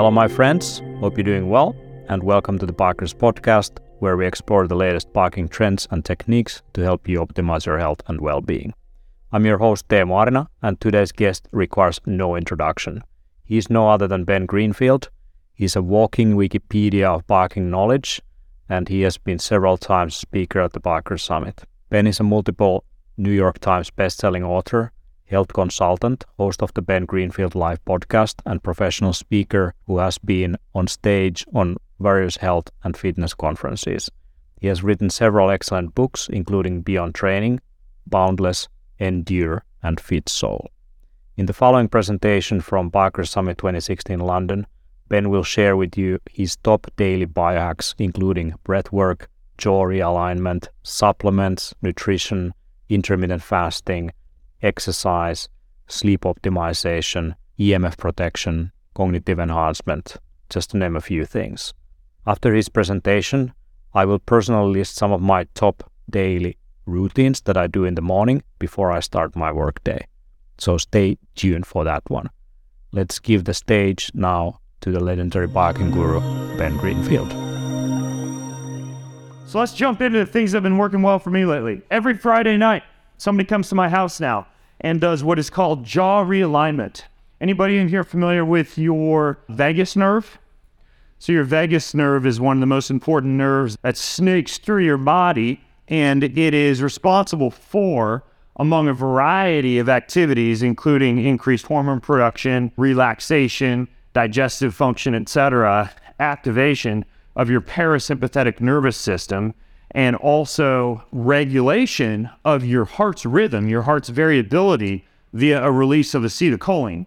Hello, my friends. Hope you're doing well, and welcome to the Biohackers Podcast, where we explore the latest biohacking trends and techniques to help you optimize your health and well being. I'm your host, Teemu Arina, and today's guest requires no introduction. He's no other than Ben Greenfield. He's a walking Wikipedia of biohacking knowledge, and he has been several times speaker at the Biohackers Summit. Ben is a multiple New York Times best-selling author health consultant, host of the Ben Greenfield Live podcast, and professional speaker who has been on stage on various health and fitness conferences. He has written several excellent books, including Beyond Training, Boundless, Endure, and Fit Soul. In the following presentation from Biohackers Summit 2016 London, Ben will share with you his top daily biohacks, including breathwork, jaw realignment, supplements, nutrition, intermittent fasting, exercise, sleep optimization, EMF protection, cognitive enhancement, just to name a few things. After his presentation, I will personally list some of my top daily routines that I do in the morning before I start my workday. So stay tuned for that one. Let's give the stage now to the legendary biohacking guru, Ben Greenfield. So let's jump into the things that have been working well for me lately. Every Friday night, somebody comes to my house now and does what is called jaw realignment. Anybody in here familiar with your vagus nerve? So your vagus nerve is one of the most important nerves that snakes through your body and it is responsible for among a variety of activities including increased hormone production, relaxation, digestive function, etc., activation of your parasympathetic nervous system and also regulation of your heart's rhythm, your heart's variability via a release of acetylcholine.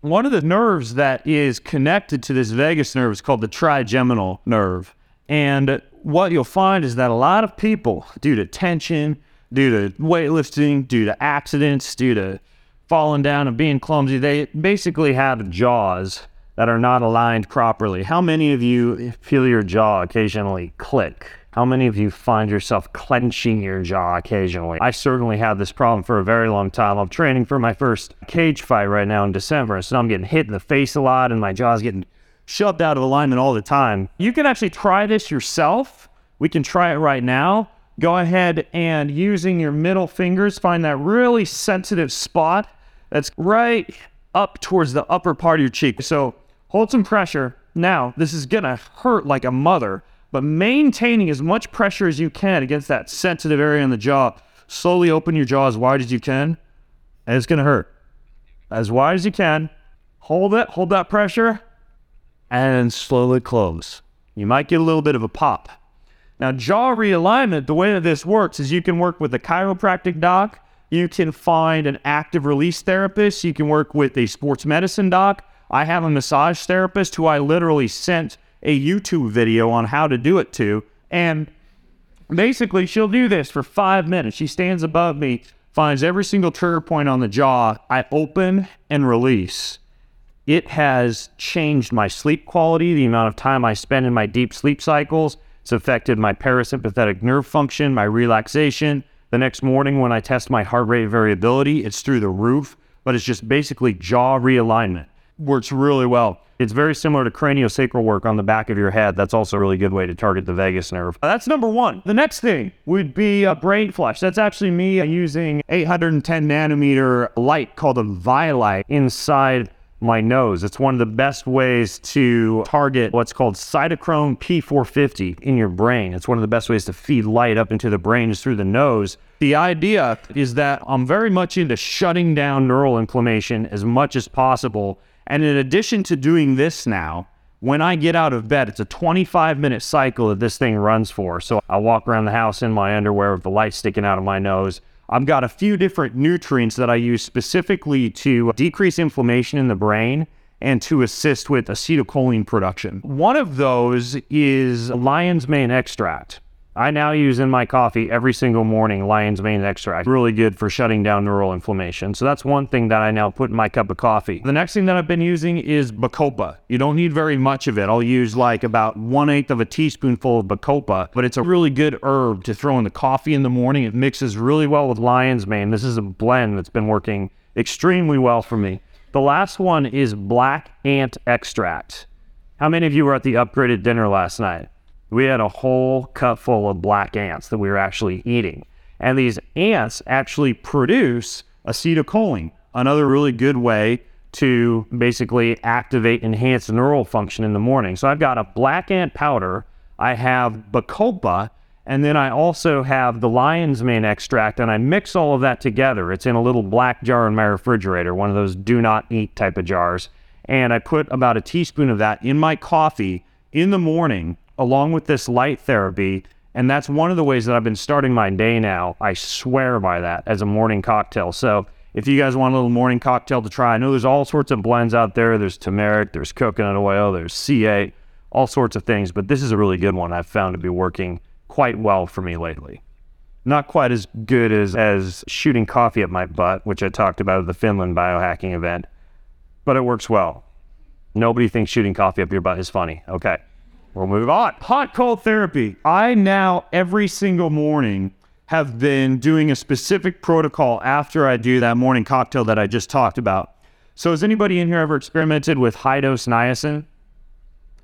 One of the nerves that is connected to this vagus nerve is called the trigeminal nerve. And what you'll find is that a lot of people, due to tension, due to weightlifting, due to accidents, due to falling down and being clumsy, they basically have jaws that are not aligned properly. How many of you feel your jaw occasionally click? How many of you find yourself clenching your jaw occasionally? I certainly had this problem for a very long time. I'm training for my first cage fight right now in December, so I'm getting hit in the face a lot and my jaw's getting shoved out of alignment all the time. You can actually try this yourself. We can try it right now. Go ahead and using your middle fingers, find that really sensitive spot that's right up towards the upper part of your cheek. So hold some pressure. Now, this is gonna hurt like a mother but maintaining as much pressure as you can against that sensitive area in the jaw. Slowly open your jaw as wide as you can, and it's going to hurt. As wide as you can. Hold it, hold that pressure, and slowly close. You might get a little bit of a pop. Now, jaw realignment, the way that this works is you can work with a chiropractic doc, you can find an active release therapist, you can work with a sports medicine doc. I have a massage therapist who I literally sent a YouTube video on how to do it to. And basically, she'll do this for five minutes. She stands above me, finds every single trigger point on the jaw. I open and release. It has changed my sleep quality, the amount of time I spend in my deep sleep cycles. It's affected my parasympathetic nerve function, my relaxation. The next morning, when I test my heart rate variability, it's through the roof, but it's just basically jaw realignment. Works really well. It's very similar to craniosacral work on the back of your head. That's also a really good way to target the vagus nerve. That's number one. The next thing would be a brain flush. That's actually me using 810 nanometer light called a Vielight inside my nose. It's one of the best ways to target what's called cytochrome P450 in your brain. It's one of the best ways to feed light up into the brain is through the nose. The idea is that I'm very much into shutting down neural inflammation as much as possible and in addition to doing this now, when I get out of bed, it's a 25 minute cycle that this thing runs for. So I walk around the house in my underwear with the light sticking out of my nose. I've got a few different nutrients that I use specifically to decrease inflammation in the brain and to assist with acetylcholine production. One of those is lion's mane extract. I now use in my coffee every single morning lion's mane extract. Really good for shutting down neural inflammation. So that's one thing that I now put in my cup of coffee. The next thing that I've been using is Bacopa. You don't need very much of it. I'll use like about one eighth of a teaspoonful of Bacopa, but it's a really good herb to throw in the coffee in the morning. It mixes really well with lion's mane. This is a blend that's been working extremely well for me. The last one is black ant extract. How many of you were at the upgraded dinner last night? We had a whole cup full of black ants that we were actually eating. And these ants actually produce acetylcholine, another really good way to basically activate enhanced neural function in the morning. So I've got a black ant powder, I have Bacopa, and then I also have the lion's mane extract, and I mix all of that together. It's in a little black jar in my refrigerator, one of those do not eat type of jars. And I put about a teaspoon of that in my coffee in the morning, along with this light therapy. And that's one of the ways that I've been starting my day now. I swear by that as a morning cocktail. So if you guys want a little morning cocktail to try, I know there's all sorts of blends out there. There's turmeric, there's coconut oil, there's C8, all sorts of things. But this is a really good one I've found to be working quite well for me lately. Not quite as good as, as shooting coffee at my butt, which I talked about at the Finland biohacking event, but it works well. Nobody thinks shooting coffee up your butt is funny. Okay. We'll move on. Hot cold therapy. I now every single morning have been doing a specific protocol after I do that morning cocktail that I just talked about. So, has anybody in here ever experimented with high dose niacin?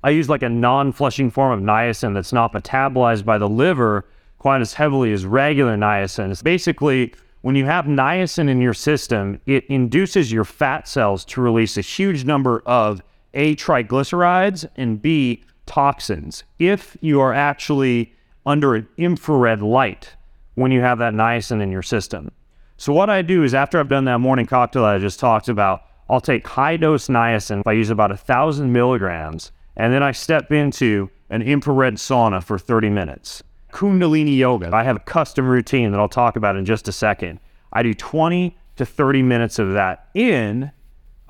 I use like a non flushing form of niacin that's not metabolized by the liver quite as heavily as regular niacin. It's basically when you have niacin in your system, it induces your fat cells to release a huge number of A triglycerides and B toxins if you are actually under an infrared light when you have that niacin in your system. So what I do is after I've done that morning cocktail I just talked about, I'll take high dose niacin. I use about a thousand milligrams, and then I step into an infrared sauna for 30 minutes. Kundalini yoga. I have a custom routine that I'll talk about in just a second. I do 20 to 30 minutes of that in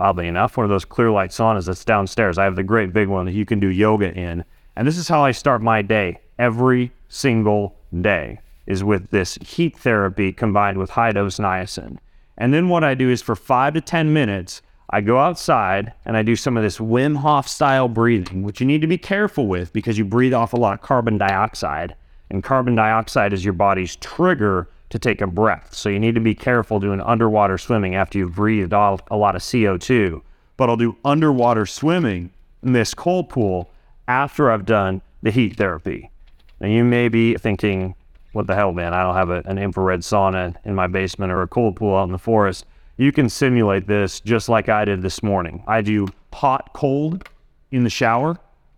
oddly enough, one of those clear light saunas that's downstairs. I have the great big one that you can do yoga in. And this is how I start my day every single day is with this heat therapy combined with high dose niacin. And then what I do is for five to 10 minutes, I go outside and I do some of this Wim Hof style breathing, which you need to be careful with because you breathe off a lot of carbon dioxide. And carbon dioxide is your body's trigger to take a breath. So you need to be careful doing underwater swimming after you've breathed off a lot of CO2. But I'll do underwater swimming in this cold pool after I've done the heat therapy. Now you may be thinking, what the hell, man? I don't have a, an infrared sauna in my basement or a cold pool out in the forest. You can simulate this just like I did this morning. I do hot, cold in the shower,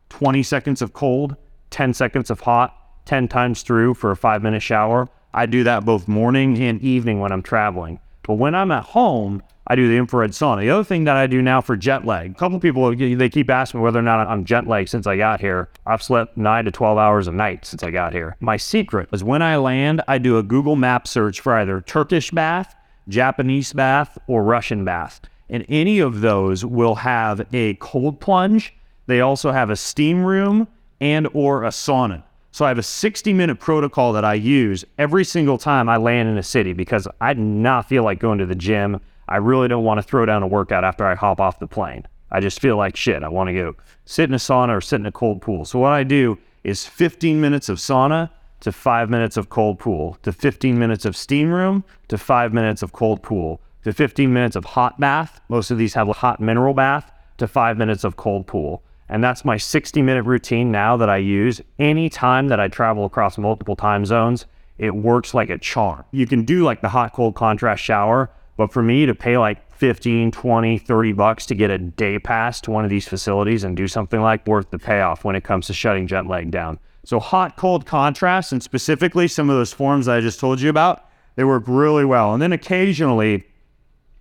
20 seconds of cold, 10 seconds of hot, 10 times through for a five minute shower. I do that both morning and evening when I'm traveling. But when I'm at home, I do the infrared sauna. The other thing that I do now for jet lag, a couple people they keep asking me whether or not I'm jet lag since I got here. I've slept nine to 12 hours a night since I got here. My secret is when I land, I do a Google map search for either Turkish bath, Japanese bath, or Russian bath. And any of those will have a cold plunge. They also have a steam room and or a sauna. So I have a 60 minute protocol that I use every single time I land in a city because I do not feel like going to the gym. I really don't want to throw down a workout after I hop off the plane. I just feel like shit. I want to go sit in a sauna or sit in a cold pool. So what I do is 15 minutes of sauna to five minutes of cold pool to 15 minutes of steam room to five minutes of cold pool to 15 minutes of hot bath. Most of these have a hot mineral bath to five minutes of cold pool. And that's my 60 minute routine now that I use anytime that I travel across multiple time zones. It works like a charm. You can do like the hot cold contrast shower, but for me to pay like 15, 20, 30 bucks to get a day pass to one of these facilities and do something like worth the payoff when it comes to shutting jet lag down. So hot cold contrast and specifically some of those forms that I just told you about, they work really well. And then occasionally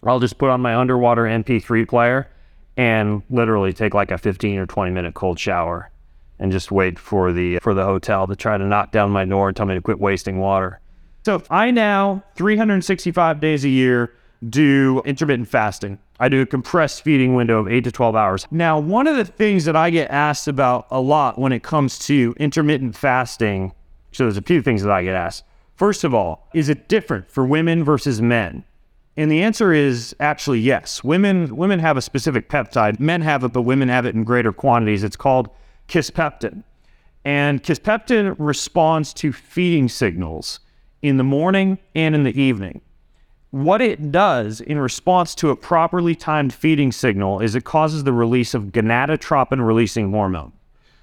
I'll just put on my underwater MP3 player and literally take like a 15 or 20 minute cold shower and just wait for the for the hotel to try to knock down my door and tell me to quit wasting water. So I now 365 days a year do intermittent fasting. I do a compressed feeding window of 8 to 12 hours. Now, one of the things that I get asked about a lot when it comes to intermittent fasting, so there's a few things that I get asked. First of all, is it different for women versus men? And the answer is actually yes. Women women have a specific peptide. Men have it, but women have it in greater quantities. It's called kisspeptin. And kisspeptin responds to feeding signals in the morning and in the evening. what it does in response to a properly timed feeding signal is it causes the release of gonadotropin releasing hormone.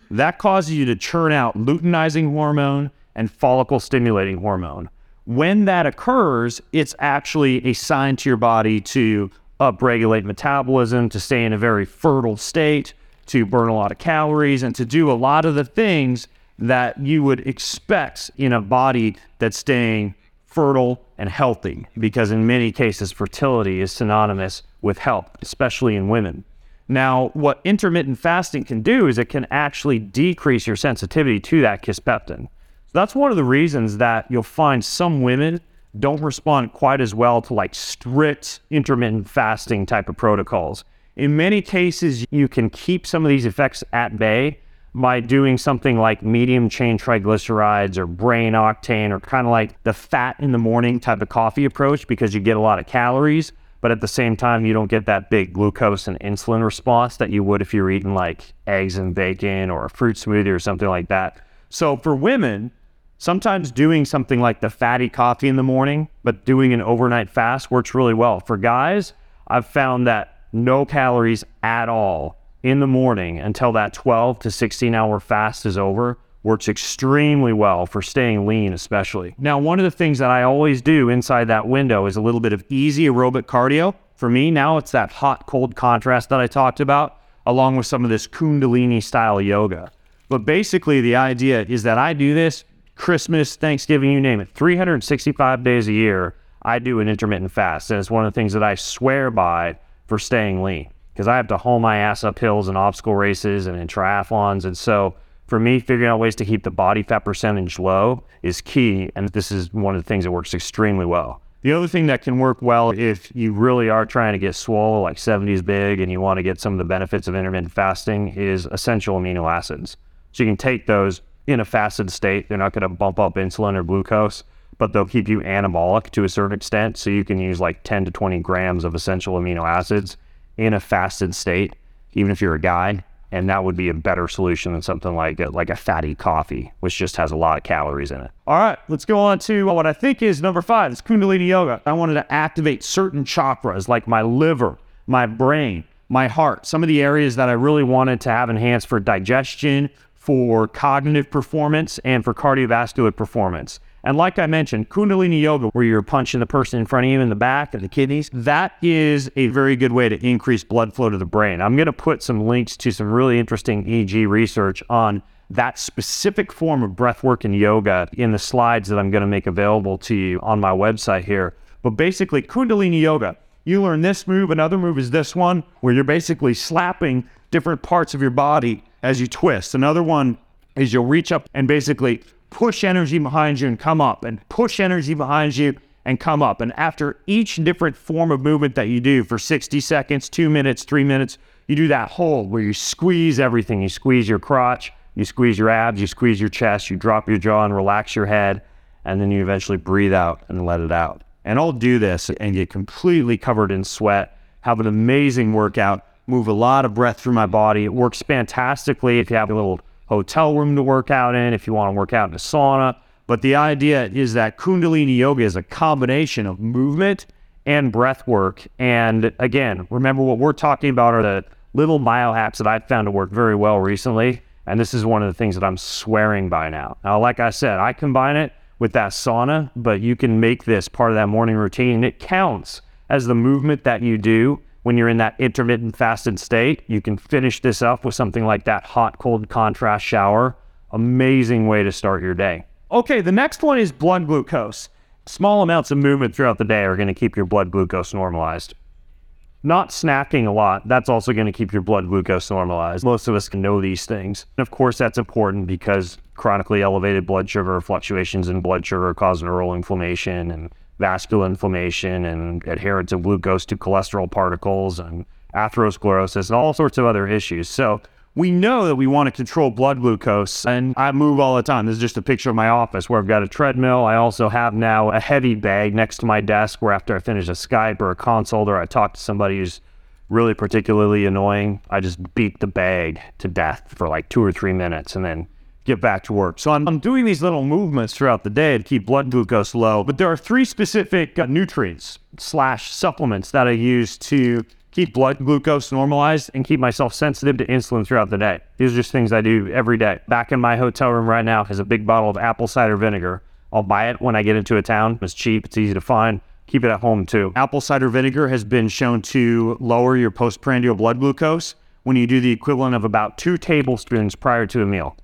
That causes you to churn out luteinizing hormone and follicle stimulating hormone. When that occurs, it's actually a sign to your body to upregulate metabolism, to stay in a very fertile state, to burn a lot of calories, and to do a lot of the things that you would expect in a body that's staying fertile and healthy, because in many cases, fertility is synonymous with health, especially in women. Now, what intermittent fasting can do is it can actually decrease your sensitivity to that kisspeptin. That's one of the reasons that you'll find some women don't respond quite as well to like strict intermittent fasting type of protocols. In many cases, you can keep some of these effects at bay by doing something like medium chain triglycerides or brain octane or kind of like the fat in the morning type of coffee approach because you get a lot of calories, but at the same time, you don't get that big glucose and insulin response that you would if you're eating like eggs and bacon or a fruit smoothie or something like that. So for women, sometimes doing something like the fatty coffee in the morning, but doing an overnight fast works really well. For guys, I've found that no calories at all in the morning until that 12 to 16 hour fast is over works extremely well for staying lean, especially. Now, one of the things that I always do inside that window is a little bit of easy aerobic cardio. For me, now it's that hot cold contrast that I talked about, along with some of this Kundalini style yoga. But basically, the idea is that I do this Christmas, Thanksgiving, you name it, 365 days a year. I do an intermittent fast. And it's one of the things that I swear by for staying lean because I have to haul my ass up hills in obstacle races and in triathlons. And so for me, figuring out ways to keep the body fat percentage low is key. And this is one of the things that works extremely well. The other thing that can work well if you really are trying to get swole, like 70s big, and you want to get some of the benefits of intermittent fasting, is essential amino acids. So you can take those in a fasted state. They're not going to bump up insulin or glucose, but they'll keep you anabolic to a certain extent. So you can use like 10 to 20 grams of essential amino acids in a fasted state, even if you're a guy. And that would be a better solution than something like a, like a fatty coffee, which just has a lot of calories in it. All right, let's go on to what I think is number five. It's Kundalini Yoga. I wanted to activate certain chakras like my liver, my brain, my heart, some of the areas that I really wanted to have enhanced for digestion, for cognitive performance, and for cardiovascular performance. And like I mentioned, Kundalini Yoga, where you're punching the person in front of you in the back of the kidneys, that is a very good way to increase blood flow to the brain. I'm going to put some links to some really interesting EG research on that specific form of breath work and yoga in the slides that I'm going to make available to you on my website here. But basically, Kundalini Yoga, you learn this move. Another move is this one, where you're basically slapping different parts of your body as you twist. Another one is you'll reach up and basically push energy behind you and come up, and push energy behind you and come up. And after each different form of movement that you do for 60 seconds, two minutes, three minutes, you do that hold where you squeeze everything. You squeeze your crotch, you squeeze your abs, you squeeze your chest, you drop your jaw and relax your head, and then you eventually breathe out and let it out. And I'll do this and get completely covered in sweat, have an amazing workout, move a lot of breath through my body. It works fantastically if you have a little hotel room to work out in, if you want to work out in a sauna. But the idea is that Kundalini Yoga is a combination of movement and breath work. And again, remember what we're talking about are the little biohacks that I've found to work very well recently. And this is one of the things that I'm swearing by now. Now, like I said, I combine it with that sauna, but you can make this part of that morning routine. And It counts as the movement that you do when you're in that intermittent fasted state. You can finish this up with something like that hot cold contrast shower. Amazing way to start your day. Okay, the next one is blood glucose. Small amounts of movement throughout the day are going to keep your blood glucose normalized. Not snacking a lot, that's also going to keep your blood glucose normalized. Most of us can know these things. And of course, that's important because chronically elevated blood sugar fluctuations in blood sugar cause neural inflammation and vascular inflammation and adherence of glucose to cholesterol particles and atherosclerosis and all sorts of other issues. So we know that we want to control blood glucose and I move all the time. This is just a picture of my office where I've got a treadmill. I also have now a heavy bag next to my desk where after I finish a Skype or a consult or I talk to somebody who's really particularly annoying, I just beat the bag to death for like two or three minutes and then get back to work. So I'm, I'm doing these little movements throughout the day to keep blood glucose low. But there are three specific uh, nutrients slash supplements that I use to keep blood glucose normalized and keep myself sensitive to insulin throughout the day. These are just things I do every day. Back in my hotel room right now is a big bottle of apple cider vinegar. I'll buy it when I get into a town. It's cheap, it's easy to find. Keep it at home too. Apple cider vinegar has been shown to lower your postprandial blood glucose when you do the equivalent of about two tablespoons prior to a meal.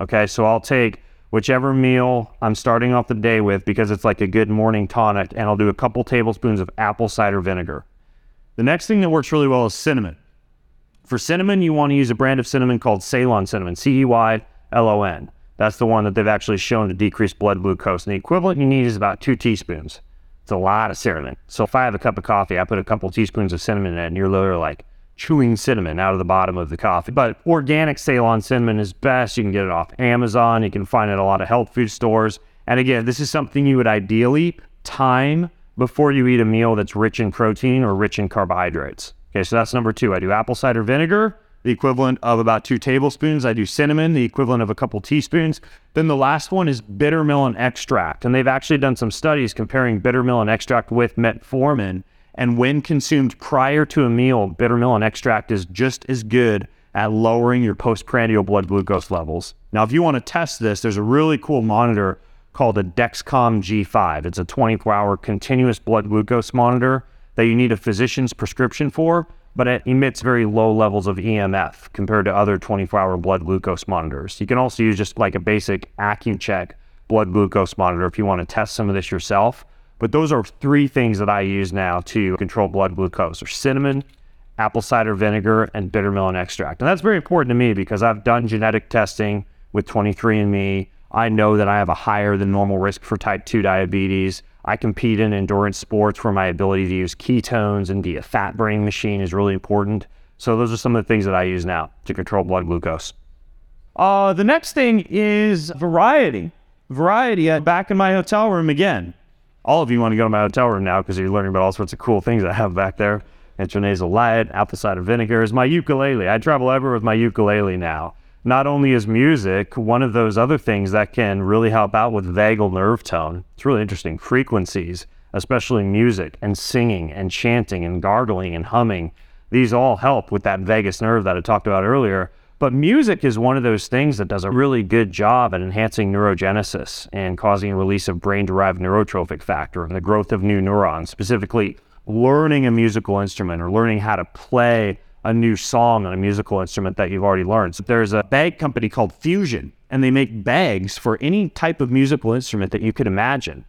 Okay, so I'll take whichever meal I'm starting off the day with because it's like a good morning tonic, and I'll do a couple tablespoons of apple cider vinegar. The next thing that works really well is cinnamon. For cinnamon, you want to use a brand of cinnamon called Ceylon cinnamon, C E Y L O N. That's the one that they've actually shown to decrease blood glucose. And the equivalent you need is about two teaspoons. It's a lot of cinnamon. So if I have a cup of coffee, I put a couple teaspoons of cinnamon in it, and you're literally like chewing cinnamon out of the bottom of the coffee. But organic Ceylon cinnamon is best. You can get it off Amazon. You can find it at a lot of health food stores. And again, this is something you would ideally time before you eat a meal that's rich in protein or rich in carbohydrates. Okay, so that's number two. I do apple cider vinegar, the equivalent of about two tablespoons. I do cinnamon, the equivalent of a couple teaspoons. Then the last one is bitter melon extract. And they've actually done some studies comparing bitter melon extract with metformin. And when consumed prior to a meal, bitter melon extract is just as good at lowering your postprandial blood glucose levels. Now, if you want to test this, there's a really cool monitor called a Dexcom G5. It's a 24 hour continuous blood glucose monitor that you need a physician's prescription for, but it emits very low levels of EMF compared to other 24 hour blood glucose monitors. You can also use just like a basic Accu-Chek blood glucose monitor if you want to test some of this yourself. But those are three things that I use now to control blood glucose or cinnamon, apple cider vinegar, and bitter melon extract. And that's very important to me because I've done genetic testing with 23andMe I know that I have a higher than normal risk for type 2 diabetes. I compete in endurance sports where my ability to use ketones and be a fat burning machine is really important. So, those are some of the things that I use now to control blood glucose. Uh, the next thing is variety. Variety. Uh, back in my hotel room again. All of you want to go to my hotel room now because you're learning about all sorts of cool things I have back there. Intranasal light, apple cider vinegar is my ukulele. I travel everywhere with my ukulele now not only is music one of those other things that can really help out with vagal nerve tone. It's really interesting. Frequencies, especially music and singing and chanting and gargling and humming, these all help with that vagus nerve that I talked about earlier. But music is one of those things that does a really good job at enhancing neurogenesis and causing a release of brain derived neurotrophic factor and the growth of new neurons, specifically learning a musical instrument or learning how to play a new song on a musical instrument that you've already learned. So there's a bag company called Fusion, and they make bags for any type of musical instrument that you could imagine.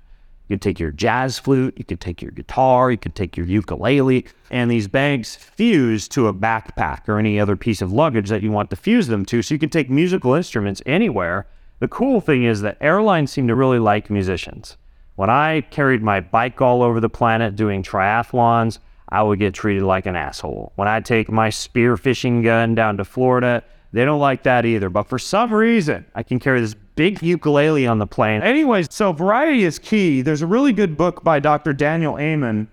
You could take your jazz flute, you could take your guitar, you could take your ukulele, and these bags fuse to a backpack or any other piece of luggage that you want to fuse them to. So you can take musical instruments anywhere. The cool thing is that airlines seem to really like musicians. When I carried my bike all over the planet doing triathlons, I would get treated like an asshole. When I take my spear fishing gun down to Florida, they don't like that either. But for some reason, I can carry this big ukulele on the plane. Anyways, so variety is key. There's a really good book by Dr. Daniel Amen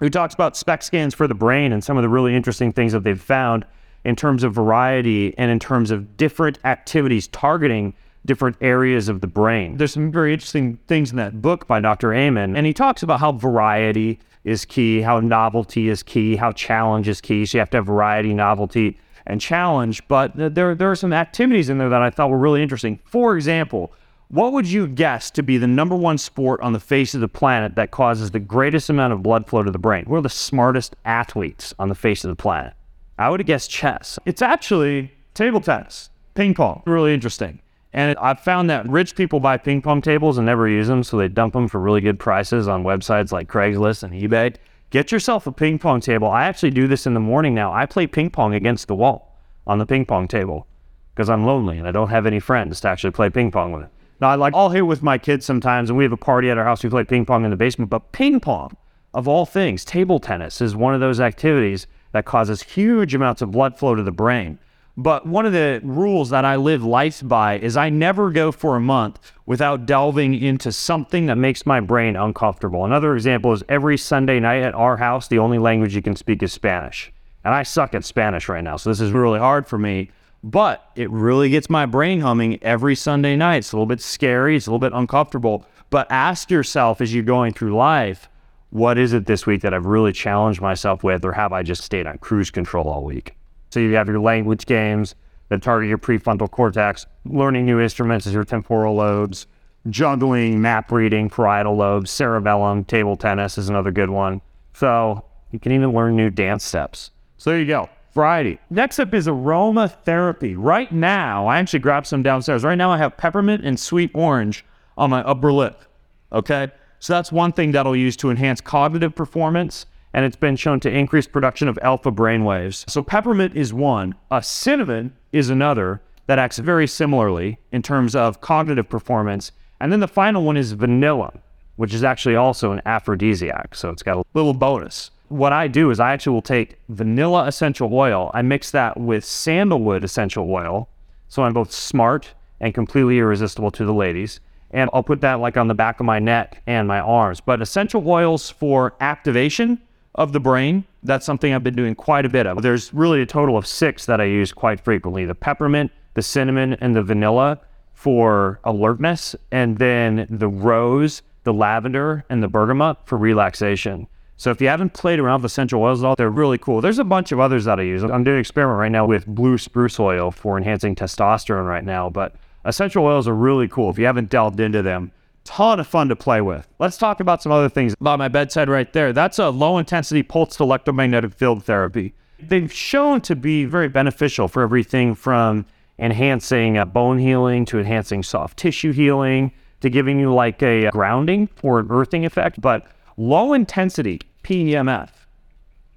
who talks about SPECT scans for the brain and some of the really interesting things that they've found in terms of variety and in terms of different activities targeting different areas of the brain. There's some very interesting things in that book by Dr. Amen, and he talks about how variety is key, how novelty is key, how challenge is key. So you have to have variety, novelty, and challenge. But there, there are some activities in there that I thought were really interesting. For example, what would you guess to be the number one sport on the face of the planet that causes the greatest amount of blood flow to the brain? We're the smartest athletes on the face of the planet. I would have guessed chess. It's actually table tennis, ping pong. Really interesting. And I've found that rich people buy ping pong tables and never use them, so they dump them for really good prices on websites like Craigslist and eBay. Get yourself a ping pong table. I actually do this in the morning now. I play ping pong against the wall on the ping pong table because I'm lonely and I don't have any friends to actually play ping pong with. Now, I like, I'll hit with my kids sometimes, and we have a party at our house. We play ping pong in the basement, but ping pong, of all things, table tennis is one of those activities that causes huge amounts of blood flow to the brain. But one of the rules that I live life by is I never go for a month without delving into something that makes my brain uncomfortable. Another example is every Sunday night at our house, the only language you can speak is Spanish. And I suck at Spanish right now, so this is really hard for me. but it really gets my brain humming every Sunday night. It's a little bit scary, it's a little bit uncomfortable. But ask yourself as you're going through life, what is it this week that I've really challenged myself with, or have I just stayed on cruise control all week? So you have your language games that target your prefrontal cortex, learning new instruments is your temporal lobes, juggling, map reading, parietal lobes, cerebellum, table tennis is another good one. So you can even learn new dance steps. So there you go. Friday. Next up is aromatherapy. Right now, I actually grabbed some downstairs. Right now, I have peppermint and sweet orange on my upper lip. Okay. So that's one thing that I'll use to enhance cognitive performance. And it's been shown to increase production of alpha brain waves. So peppermint is one. A cinnamon is another that acts very similarly in terms of cognitive performance. And then the final one is vanilla, which is actually also an aphrodisiac. So it's got a little bonus. What I do is I actually will take vanilla essential oil, I mix that with sandalwood essential oil. So I'm both smart and completely irresistible to the ladies and I'll put that like on the back of my neck and my arms. But essential oils for activation of the brain, that's something I've been doing quite a bit of. There's really a total of six that I use quite frequently the peppermint, the cinnamon, and the vanilla for alertness, and then the rose, the lavender, and the bergamot for relaxation. So if you haven't played around with essential oils at all, they're really cool. There's a bunch of others that I use. I'm doing an experiment right now with blue spruce oil for enhancing testosterone right now, but Essential oils are really cool if you haven't delved into them. Ton of fun to play with. Let's talk about some other things by my bedside right there. That's a low intensity pulsed electromagnetic field therapy. They've shown to be very beneficial for everything from enhancing uh, bone healing to enhancing soft tissue healing to giving you like a grounding or an earthing effect. But low intensity PEMF,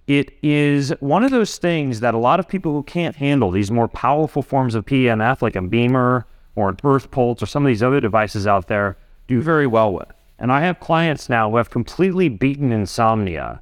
it is one of those things that a lot of people who can't handle these more powerful forms of PEMF, like a BEMER or an Earth Pulse or some of these other devices out there do very well with. And I have clients now who have completely beaten insomnia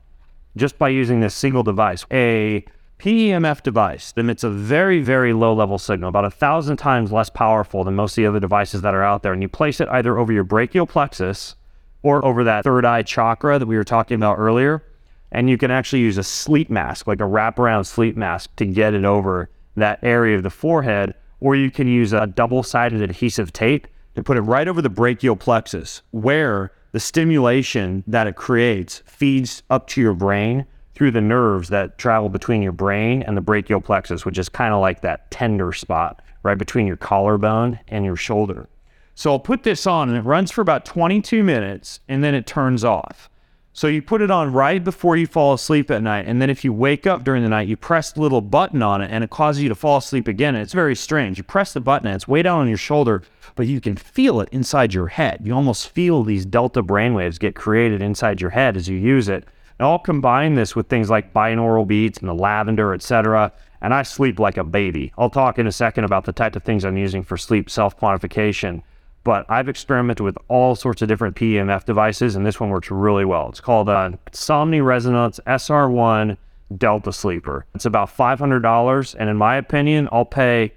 just by using this single device. A PEMF device that emits a very, very low level signal, about a thousand times less powerful than most of the other devices that are out there. And you place it either over your brachial plexus or over that third eye chakra that we were talking about earlier. And you can actually use a sleep mask, like a wraparound sleep mask, to get it over that area of the forehead or you can use a double sided adhesive tape to put it right over the brachial plexus where the stimulation that it creates feeds up to your brain through the nerves that travel between your brain and the brachial plexus, which is kind of like that tender spot right between your collarbone and your shoulder. So I'll put this on and it runs for about 22 minutes and then it turns off. So you put it on right before you fall asleep at night. And then if you wake up during the night, you press the little button on it and it causes you to fall asleep again. And it's very strange. You press the button and it's way down on your shoulder, but you can feel it inside your head. You almost feel these delta brainwaves get created inside your head as you use it. And I'll combine this with things like binaural beats and the lavender, etc. And I sleep like a baby. I'll talk in a second about the type of things I'm using for sleep self quantification but I've experimented with all sorts of different PEMF devices, and this one works really well. It's called uh, Somni Resonance SR1 Delta Sleeper. It's about $500, and in my opinion, I'll pay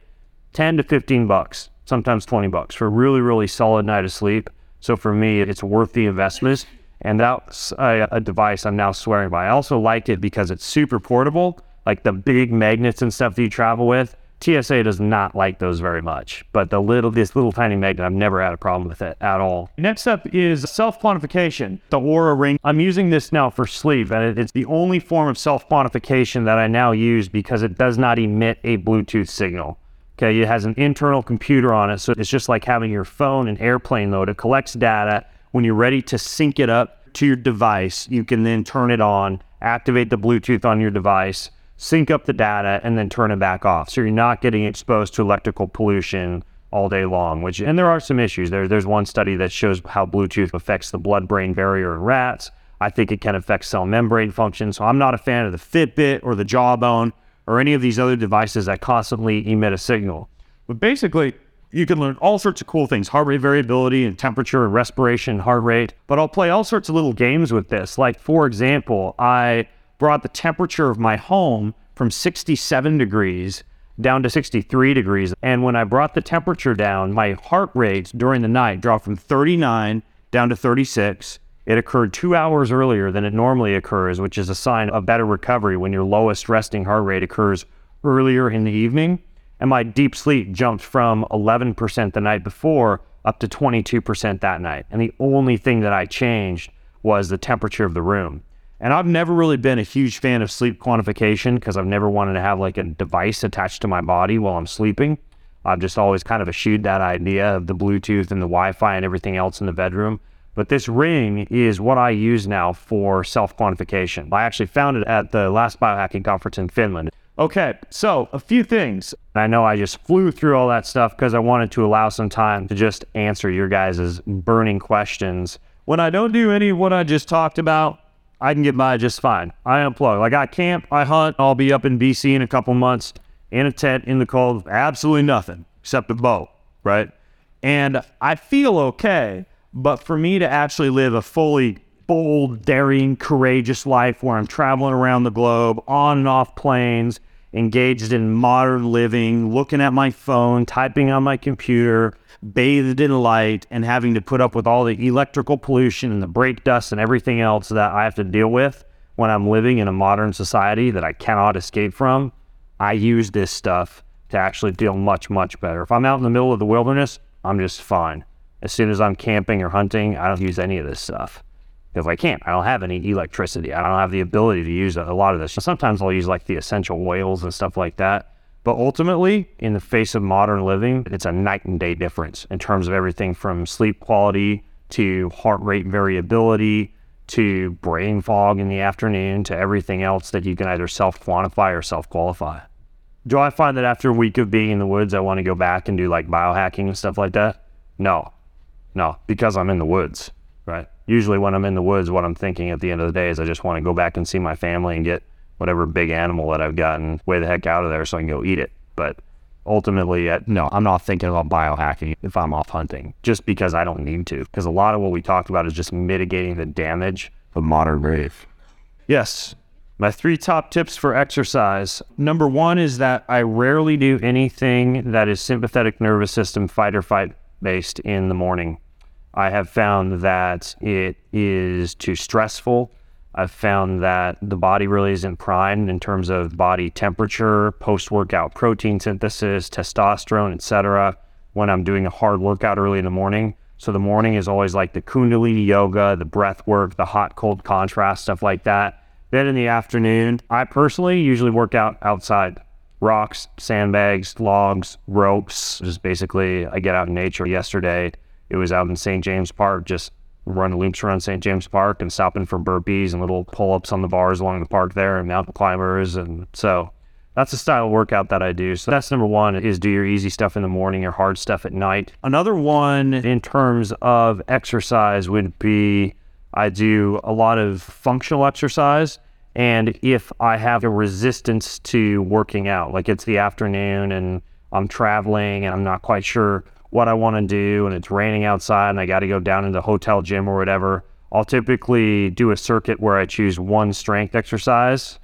10 to 15 bucks, sometimes 20 bucks for a really, really solid night of sleep. So for me, it's worth the investment. And that's a, a device I'm now swearing by. I also like it because it's super portable, like the big magnets and stuff that you travel with TSA does not like those very much, but the little this little tiny magnet, I've never had a problem with it at all. Next up is self quantification. The Oura Ring. I'm using this now for sleep, and it's the only form of self quantification that I now use because it does not emit a Bluetooth signal. Okay, it has an internal computer on it, so it's just like having your phone in airplane mode. It collects data. When you're ready to sync it up to your device, you can then turn it on, activate the Bluetooth on your device sync up the data, and then turn it back off. So you're not getting exposed to electrical pollution all day long, which, and there are some issues. There, there's one study that shows how Bluetooth affects the blood brain barrier in rats. I think it can affect cell membrane function. So I'm not a fan of the Fitbit or the Jawbone or any of these other devices that constantly emit a signal. But basically, you can learn all sorts of cool things heart rate variability and temperature and respiration, heart rate. But I'll play all sorts of little games with this. Like, for example, I brought the temperature of my home from 67 degrees down to 63 degrees. And when I brought the temperature down, my heart rate during the night dropped from 39 down to 36. It occurred two hours earlier than it normally occurs, which is a sign of better recovery when your lowest resting heart rate occurs earlier in the evening. And my deep sleep jumped from 11% the night before up to 22% that night. And the only thing that I changed was the temperature of the room. And I've never really been a huge fan of sleep quantification because I've never wanted to have like a device attached to my body while I'm sleeping. I've just always kind of eschewed that idea of the Bluetooth and the Wi Fi and everything else in the bedroom. But this ring is what I use now for self quantification. I actually found it at the last biohacking conference in Finland. Okay, so a few things. I know I just flew through all that stuff because I wanted to allow some time to just answer your guys' burning questions. When I don't do any of what I just talked about, I can get by just fine. I unplug. Like I camp, I hunt, I'll be up in BC in a couple months in a tent in the cold, absolutely nothing except a bow, right? And I feel okay, but for me to actually live a fully bold, daring, courageous life where I'm traveling around the globe, on and off planes, engaged in modern living, looking at my phone, typing on my computer, bathed in light, and having to put up with all the electrical pollution and the brake dust and everything else that I have to deal with when I'm living in a modern society that I cannot escape from, I use this stuff to actually feel much, much better. If I'm out in the middle of the wilderness, I'm just fine. As soon as I'm camping or hunting, I don't use any of this stuff because I can't. I don't have any electricity. I don't have the ability to use a lot of this. Sometimes I'll use like the essential oils and stuff like that. But ultimately, in the face of modern living, it's a night and day difference in terms of everything from sleep quality to heart rate variability to brain fog in the afternoon to everything else that you can either self quantify or self qualify. Do I find that after a week of being in the woods, I want to go back and do like biohacking and stuff like that? No, no, because I'm in the woods, right? Usually, when I'm in the woods, what I'm thinking at the end of the day is I just want to go back and see my family and get whatever big animal that I've gotten way the heck out of there so I can go eat it. But ultimately, no, I'm not thinking about biohacking if I'm off hunting just because I don't need to. Because a lot of what we talked about is just mitigating the damage of modern life. Yes, my three top tips for exercise. Number one is that I rarely do anything that is sympathetic nervous system fight or fight based in the morning. I have found that it is too stressful. I've found that the body really isn't primed in terms of body temperature, post workout protein synthesis, testosterone, etc. when I'm doing a hard workout early in the morning. So the morning is always like the kundalini yoga, the breath work, the hot cold contrast, stuff like that then in the afternoon, I personally usually work out outside. Rocks, sandbags, logs, ropes. Just basically, I get out in nature. Yesterday, it was out in St. James Park, just running loops around St. James Park and stopping for burpees and little pull ups on the bars along the park there and mountain climbers. And so that's the style of workout that I do. So that's number one is do your easy stuff in the morning, your hard stuff at night. Another one in terms of exercise would be I do a lot of functional exercise. And if I have a resistance to working out, like it's the afternoon and I'm traveling and I'm not quite sure what I want to do and it's raining outside and I got to go down into the hotel gym or whatever, I'll typically do a circuit where I choose one strength exercise,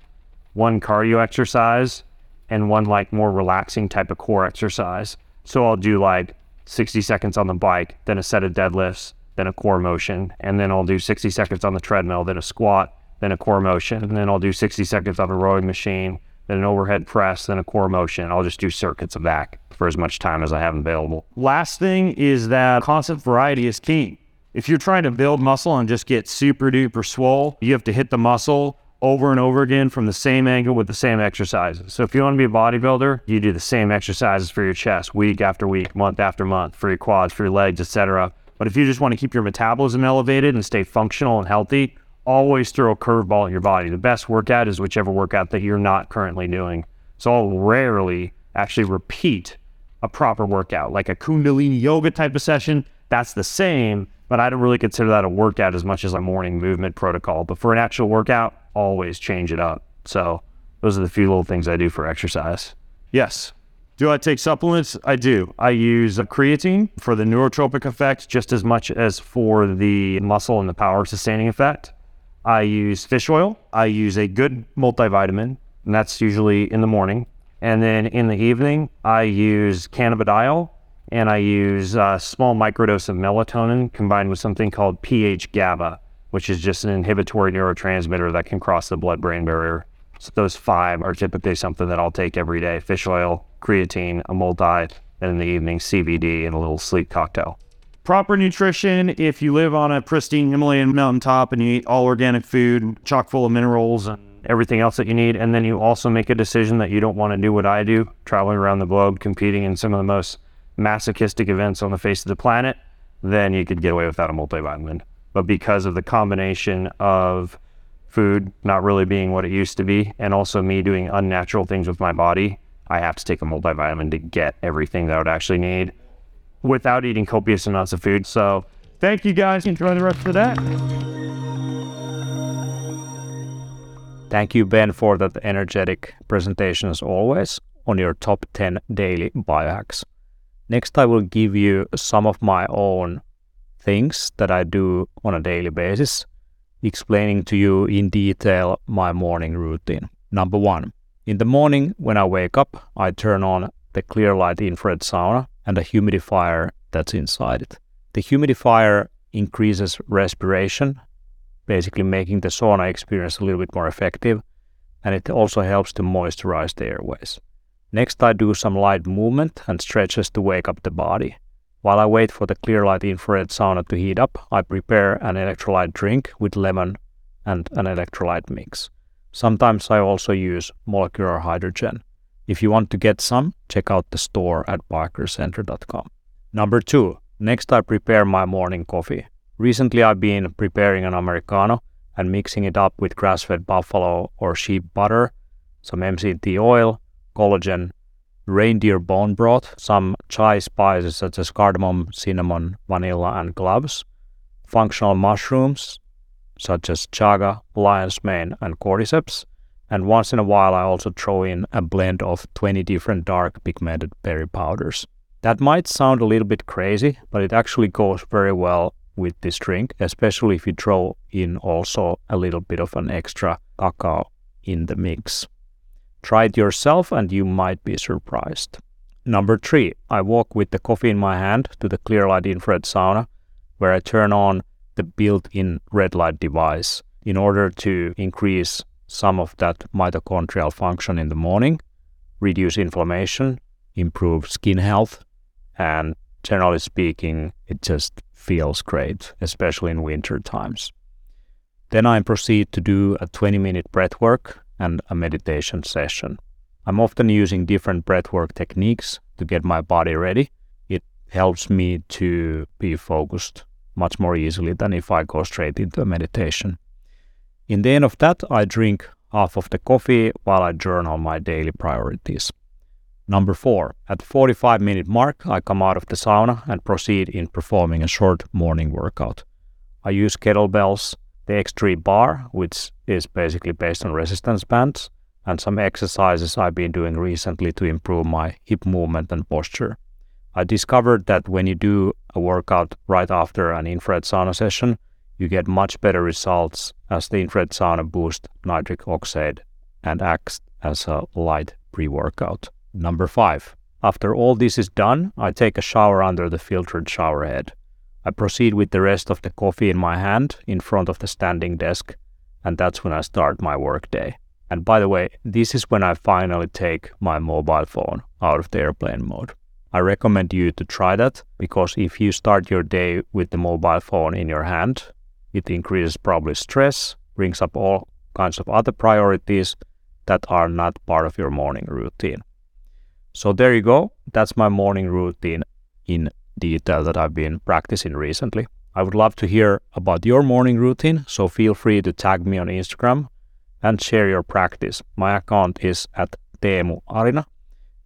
one cardio exercise, and one like more relaxing type of core exercise. So I'll do like 60 seconds on the bike, then a set of deadlifts, then a core motion, and then I'll do 60 seconds on the treadmill, then a squat, then a core motion, and then I'll do 60 seconds on a rowing machine, then an overhead press, then a core motion. I'll just do circuits of that for as much time as I have available. Last thing is that constant variety is key. If you're trying to build muscle and just get super duper swole, you have to hit the muscle over and over again from the same angle with the same exercises. So if you want to be a bodybuilder, you do the same exercises for your chest week after week, month after month, for your quads, for your legs, etc. But if you just want to keep your metabolism elevated and stay functional and healthy, always throw a curveball at your body. The best workout is whichever workout that you're not currently doing. So I'll rarely actually repeat a proper workout, like a Kundalini yoga type of session. That's the same, but I don't really consider that a workout as much as a morning movement protocol. But for an actual workout, always change it up. So those are the few little things I do for exercise. Yes. Do I take supplements? I do. I use creatine for the neurotropic effect just as much as for the muscle and the power sustaining effect. I use fish oil. I use a good multivitamin, and that's usually in the morning. And then in the evening, I use cannabidiol and I use a small microdose of melatonin combined with something called pH GABA, which is just an inhibitory neurotransmitter that can cross the blood brain barrier. So those five are typically something that I'll take every day fish oil, creatine, a multi, and in the evening CBD and a little sleep cocktail. Proper nutrition. If you live on a pristine Himalayan mountaintop and you eat all organic food, chock full of minerals and everything else that you need, and then you also make a decision that you don't want to do what I do, traveling around the globe, competing in some of the most masochistic events on the face of the planet, then you could get away without a multivitamin. But because of the combination of food not really being what it used to be, and also me doing unnatural things with my body, I have to take a multivitamin to get everything that I would actually need without eating copious amounts of food. So thank you guys. Enjoy the rest of that. Thank you, Ben, for that energetic presentation as always on your top 10 daily biohacks. Next, I will give you some of my own things that I do on a daily basis, explaining to you in detail my morning routine. Number one, in the morning when I wake up, I turn on the clear light infrared sauna and a humidifier that's inside it. The humidifier increases respiration, basically making the sauna experience a little bit more effective, and it also helps to moisturize the airways. Next, I do some light movement and stretches to wake up the body. While I wait for the clear light infrared sauna to heat up, I prepare an electrolyte drink with lemon and an electrolyte mix. Sometimes I also use molecular hydrogen. If you want to get some, check out the store at biohackercenter.com. Number two, next I prepare my morning coffee. Recently I've been preparing an Americano and mixing it up with grass fed buffalo or sheep butter, some MCT oil, collagen, reindeer bone broth, some chai spices such as cardamom, cinnamon, vanilla, and cloves, functional mushrooms such as chaga, lion's mane, and cordyceps, and once in a while I also throw in a blend of 20 different dark pigmented berry powders. That might sound a little bit crazy, but it actually goes very well with this drink, especially if you throw in also a little bit of an extra cacao in the mix. Try it yourself and you might be surprised. Number three, I walk with the coffee in my hand to the clear light infrared sauna where I turn on the built in red light device in order to increase some of that mitochondrial function in the morning, reduce inflammation, improve skin health, and generally speaking, it just feels great, especially in winter times. Then I proceed to do a 20 minute breath work and a meditation session. I'm often using different breathwork techniques to get my body ready. It helps me to be focused much more easily than if I go straight into a meditation. In the end of that, I drink half of the coffee while I journal my daily priorities. Number four, at the 45 minute mark, I come out of the sauna and proceed in performing a short morning workout. I use kettlebells, the X3 bar, which is basically based on resistance bands, and some exercises I've been doing recently to improve my hip movement and posture. I discovered that when you do a workout right after an infrared sauna session, you get much better results as the infrared sauna boosts nitric oxide and acts as a light pre workout. Number five. After all this is done, I take a shower under the filtered shower head. I proceed with the rest of the coffee in my hand in front of the standing desk, and that's when I start my workday. And by the way, this is when I finally take my mobile phone out of the airplane mode. I recommend you to try that because if you start your day with the mobile phone in your hand, it increases probably stress, brings up all kinds of other priorities that are not part of your morning routine. So there you go. That's my morning routine in detail that I've been practicing recently. I would love to hear about your morning routine, so feel free to tag me on Instagram and share your practice. My account is at Teemu Arina,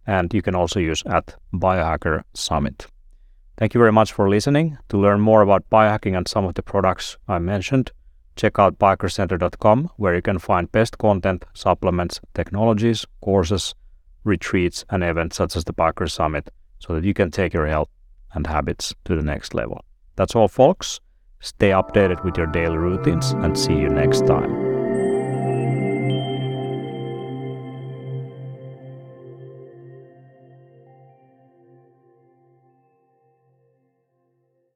and you can also use at Biohacker Summit. Thank you very much for listening. To learn more about biohacking and some of the products I mentioned, check out biohackercenter.com where you can find best content, supplements, technologies, courses, retreats, and events such as the Biohacker Summit so that you can take your health and habits to the next level. That's all, folks. Stay updated with your daily routines and see you next time.